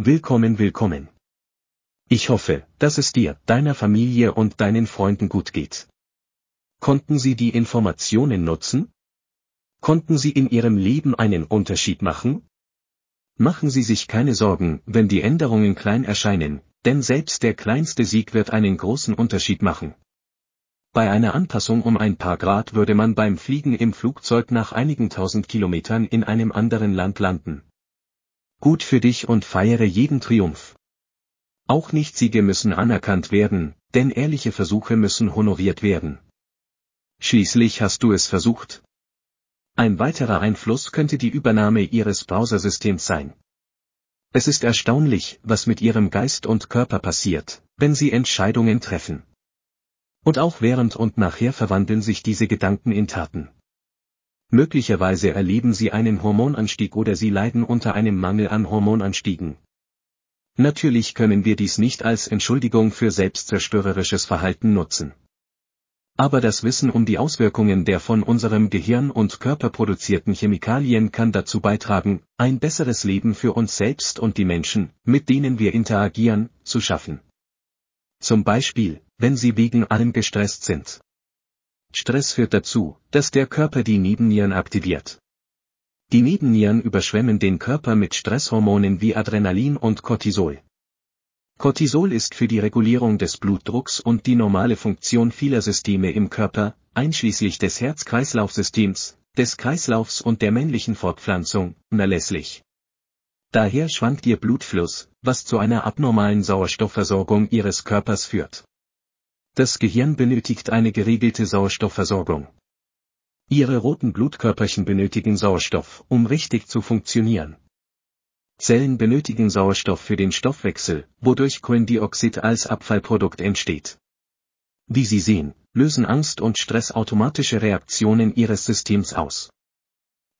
Willkommen, willkommen. Ich hoffe, dass es dir, deiner Familie und deinen Freunden gut geht. Konnten Sie die Informationen nutzen? Konnten Sie in Ihrem Leben einen Unterschied machen? Machen Sie sich keine Sorgen, wenn die Änderungen klein erscheinen, denn selbst der kleinste Sieg wird einen großen Unterschied machen. Bei einer Anpassung um ein paar Grad würde man beim Fliegen im Flugzeug nach einigen tausend Kilometern in einem anderen Land landen. Gut für dich und feiere jeden Triumph. Auch Nicht-Siege müssen anerkannt werden, denn ehrliche Versuche müssen honoriert werden. Schließlich hast du es versucht. Ein weiterer Einfluss könnte die Übernahme ihres Browsersystems sein. Es ist erstaunlich, was mit ihrem Geist und Körper passiert, wenn sie Entscheidungen treffen. Und auch während und nachher verwandeln sich diese Gedanken in Taten. Möglicherweise erleben Sie einen Hormonanstieg oder Sie leiden unter einem Mangel an Hormonanstiegen. Natürlich können wir dies nicht als Entschuldigung für selbstzerstörerisches Verhalten nutzen. Aber das Wissen um die Auswirkungen der von unserem Gehirn und Körper produzierten Chemikalien kann dazu beitragen, ein besseres Leben für uns selbst und die Menschen, mit denen wir interagieren, zu schaffen. Zum Beispiel, wenn Sie wegen allem gestresst sind. Stress führt dazu, dass der Körper die Nebennieren aktiviert. Die Nebennieren überschwemmen den Körper mit Stresshormonen wie Adrenalin und Cortisol. Cortisol ist für die Regulierung des Blutdrucks und die normale Funktion vieler Systeme im Körper, einschließlich des Herz-Kreislauf-Systems, des Kreislaufs und der männlichen Fortpflanzung, unerlässlich. Daher schwankt ihr Blutfluss, was zu einer abnormalen Sauerstoffversorgung ihres Körpers führt. Das Gehirn benötigt eine geregelte Sauerstoffversorgung. Ihre roten Blutkörperchen benötigen Sauerstoff, um richtig zu funktionieren. Zellen benötigen Sauerstoff für den Stoffwechsel, wodurch Kohlendioxid als Abfallprodukt entsteht. Wie Sie sehen, lösen Angst und Stress automatische Reaktionen Ihres Systems aus.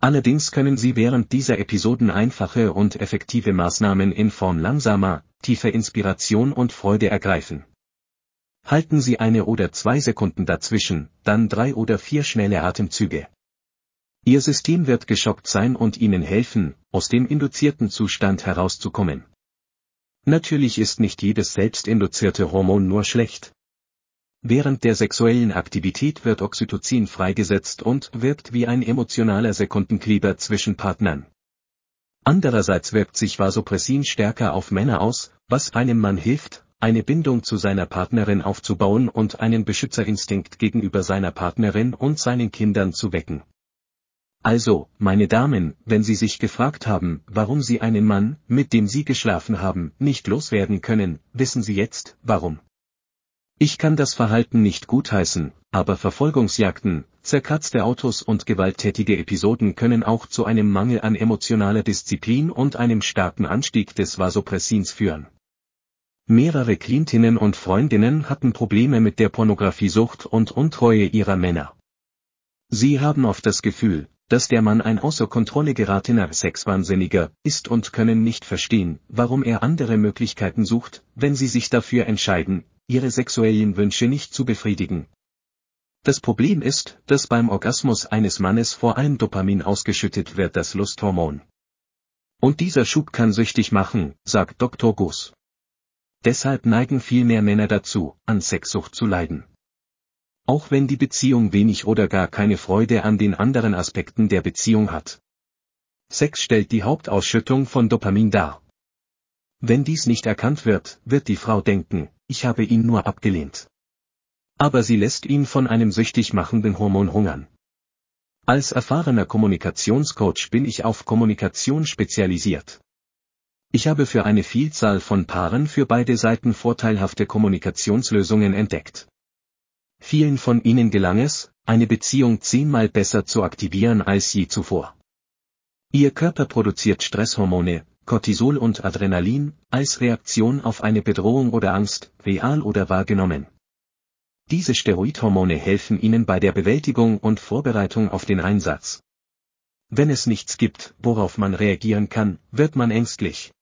Allerdings können Sie während dieser Episoden einfache und effektive Maßnahmen in Form langsamer, tiefer Inspiration und Freude ergreifen. Halten Sie eine oder zwei Sekunden dazwischen, dann drei oder vier schnelle Atemzüge. Ihr System wird geschockt sein und Ihnen helfen, aus dem induzierten Zustand herauszukommen. Natürlich ist nicht jedes selbstinduzierte Hormon nur schlecht. Während der sexuellen Aktivität wird Oxytocin freigesetzt und wirkt wie ein emotionaler Sekundenkleber zwischen Partnern. Andererseits wirkt sich Vasopressin stärker auf Männer aus, was einem Mann hilft, eine Bindung zu seiner Partnerin aufzubauen und einen Beschützerinstinkt gegenüber seiner Partnerin und seinen Kindern zu wecken. Also, meine Damen, wenn Sie sich gefragt haben, warum Sie einen Mann, mit dem Sie geschlafen haben, nicht loswerden können, wissen Sie jetzt, warum. Ich kann das Verhalten nicht gutheißen, aber Verfolgungsjagden, zerkratzte Autos und gewalttätige Episoden können auch zu einem Mangel an emotionaler Disziplin und einem starken Anstieg des Vasopressins führen. Mehrere Klientinnen und Freundinnen hatten Probleme mit der Pornografiesucht und Untreue ihrer Männer. Sie haben oft das Gefühl, dass der Mann ein außer Kontrolle geratener Sexwahnsinniger ist und können nicht verstehen, warum er andere Möglichkeiten sucht, wenn sie sich dafür entscheiden, ihre sexuellen Wünsche nicht zu befriedigen. Das Problem ist, dass beim Orgasmus eines Mannes vor allem Dopamin ausgeschüttet wird, das Lusthormon. Und dieser Schub kann süchtig machen, sagt Dr. Guss. Deshalb neigen viel mehr Männer dazu, an Sexsucht zu leiden. Auch wenn die Beziehung wenig oder gar keine Freude an den anderen Aspekten der Beziehung hat. Sex stellt die Hauptausschüttung von Dopamin dar. Wenn dies nicht erkannt wird, wird die Frau denken, ich habe ihn nur abgelehnt. Aber sie lässt ihn von einem süchtig machenden Hormon hungern. Als erfahrener Kommunikationscoach bin ich auf Kommunikation spezialisiert. Ich habe für eine Vielzahl von Paaren für beide Seiten vorteilhafte Kommunikationslösungen entdeckt. Vielen von ihnen gelang es, eine Beziehung zehnmal besser zu aktivieren als je zuvor. Ihr Körper produziert Stresshormone, Cortisol und Adrenalin, als Reaktion auf eine Bedrohung oder Angst, real oder wahrgenommen. Diese Steroidhormone helfen ihnen bei der Bewältigung und Vorbereitung auf den Einsatz. Wenn es nichts gibt, worauf man reagieren kann, wird man ängstlich.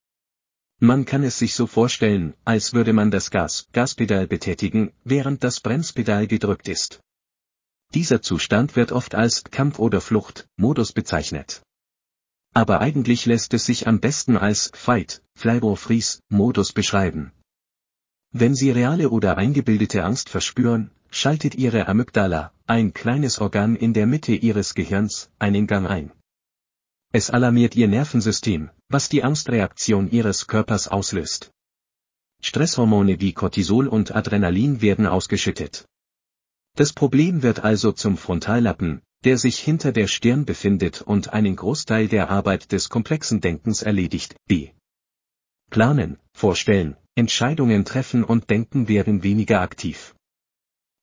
Man kann es sich so vorstellen, als würde man das Gas, Gaspedal betätigen, während das Bremspedal gedrückt ist. Dieser Zustand wird oft als Kampf- oder Flucht-Modus bezeichnet. Aber eigentlich lässt es sich am besten als Fight, Flight or Freeze Modus beschreiben. Wenn Sie reale oder eingebildete Angst verspüren, schaltet Ihre Amygdala, ein kleines Organ in der Mitte Ihres Gehirns, einen Gang ein. Es alarmiert Ihr Nervensystem, was die Angstreaktion Ihres Körpers auslöst. Stresshormone wie Cortisol und Adrenalin werden ausgeschüttet. Das Problem wird also zum Frontallappen, der sich hinter der Stirn befindet und einen Großteil der Arbeit des komplexen Denkens erledigt. B. Planen, vorstellen, Entscheidungen treffen und denken werden weniger aktiv.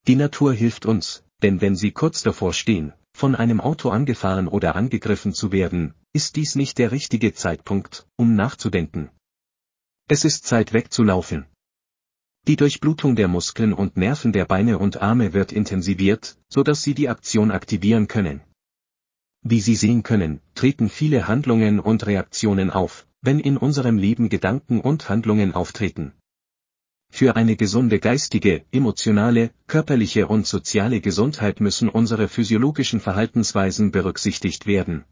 Die Natur hilft uns, denn wenn Sie kurz davor stehen, von einem Auto angefahren oder angegriffen zu werden, ist dies nicht der richtige Zeitpunkt, um nachzudenken. Es ist Zeit wegzulaufen. Die Durchblutung der Muskeln und Nerven der Beine und Arme wird intensiviert, so dass sie die Aktion aktivieren können. Wie Sie sehen können, treten viele Handlungen und Reaktionen auf, wenn in unserem Leben Gedanken und Handlungen auftreten. Für eine gesunde geistige, emotionale, körperliche und soziale Gesundheit müssen unsere physiologischen Verhaltensweisen berücksichtigt werden.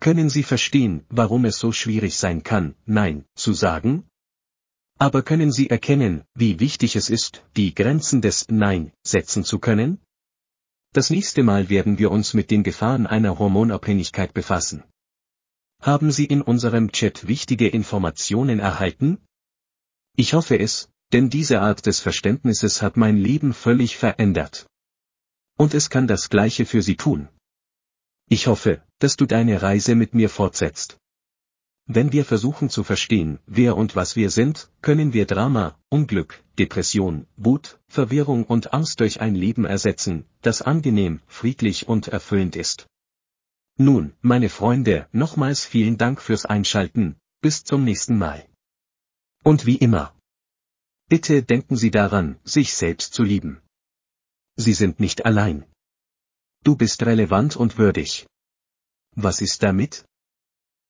Können Sie verstehen, warum es so schwierig sein kann, Nein zu sagen? Aber können Sie erkennen, wie wichtig es ist, die Grenzen des Nein setzen zu können? Das nächste Mal werden wir uns mit den Gefahren einer Hormonabhängigkeit befassen. Haben Sie in unserem Chat wichtige Informationen erhalten? Ich hoffe es, denn diese Art des Verständnisses hat mein Leben völlig verändert. Und es kann das Gleiche für Sie tun. Ich hoffe, dass du deine Reise mit mir fortsetzt. Wenn wir versuchen zu verstehen, wer und was wir sind, können wir Drama, Unglück, Depression, Wut, Verwirrung und Angst durch ein Leben ersetzen, das angenehm, friedlich und erfüllend ist. Nun, meine Freunde, nochmals vielen Dank fürs Einschalten, bis zum nächsten Mal. Und wie immer. Bitte denken Sie daran, sich selbst zu lieben. Sie sind nicht allein. Du bist relevant und würdig. Was ist damit?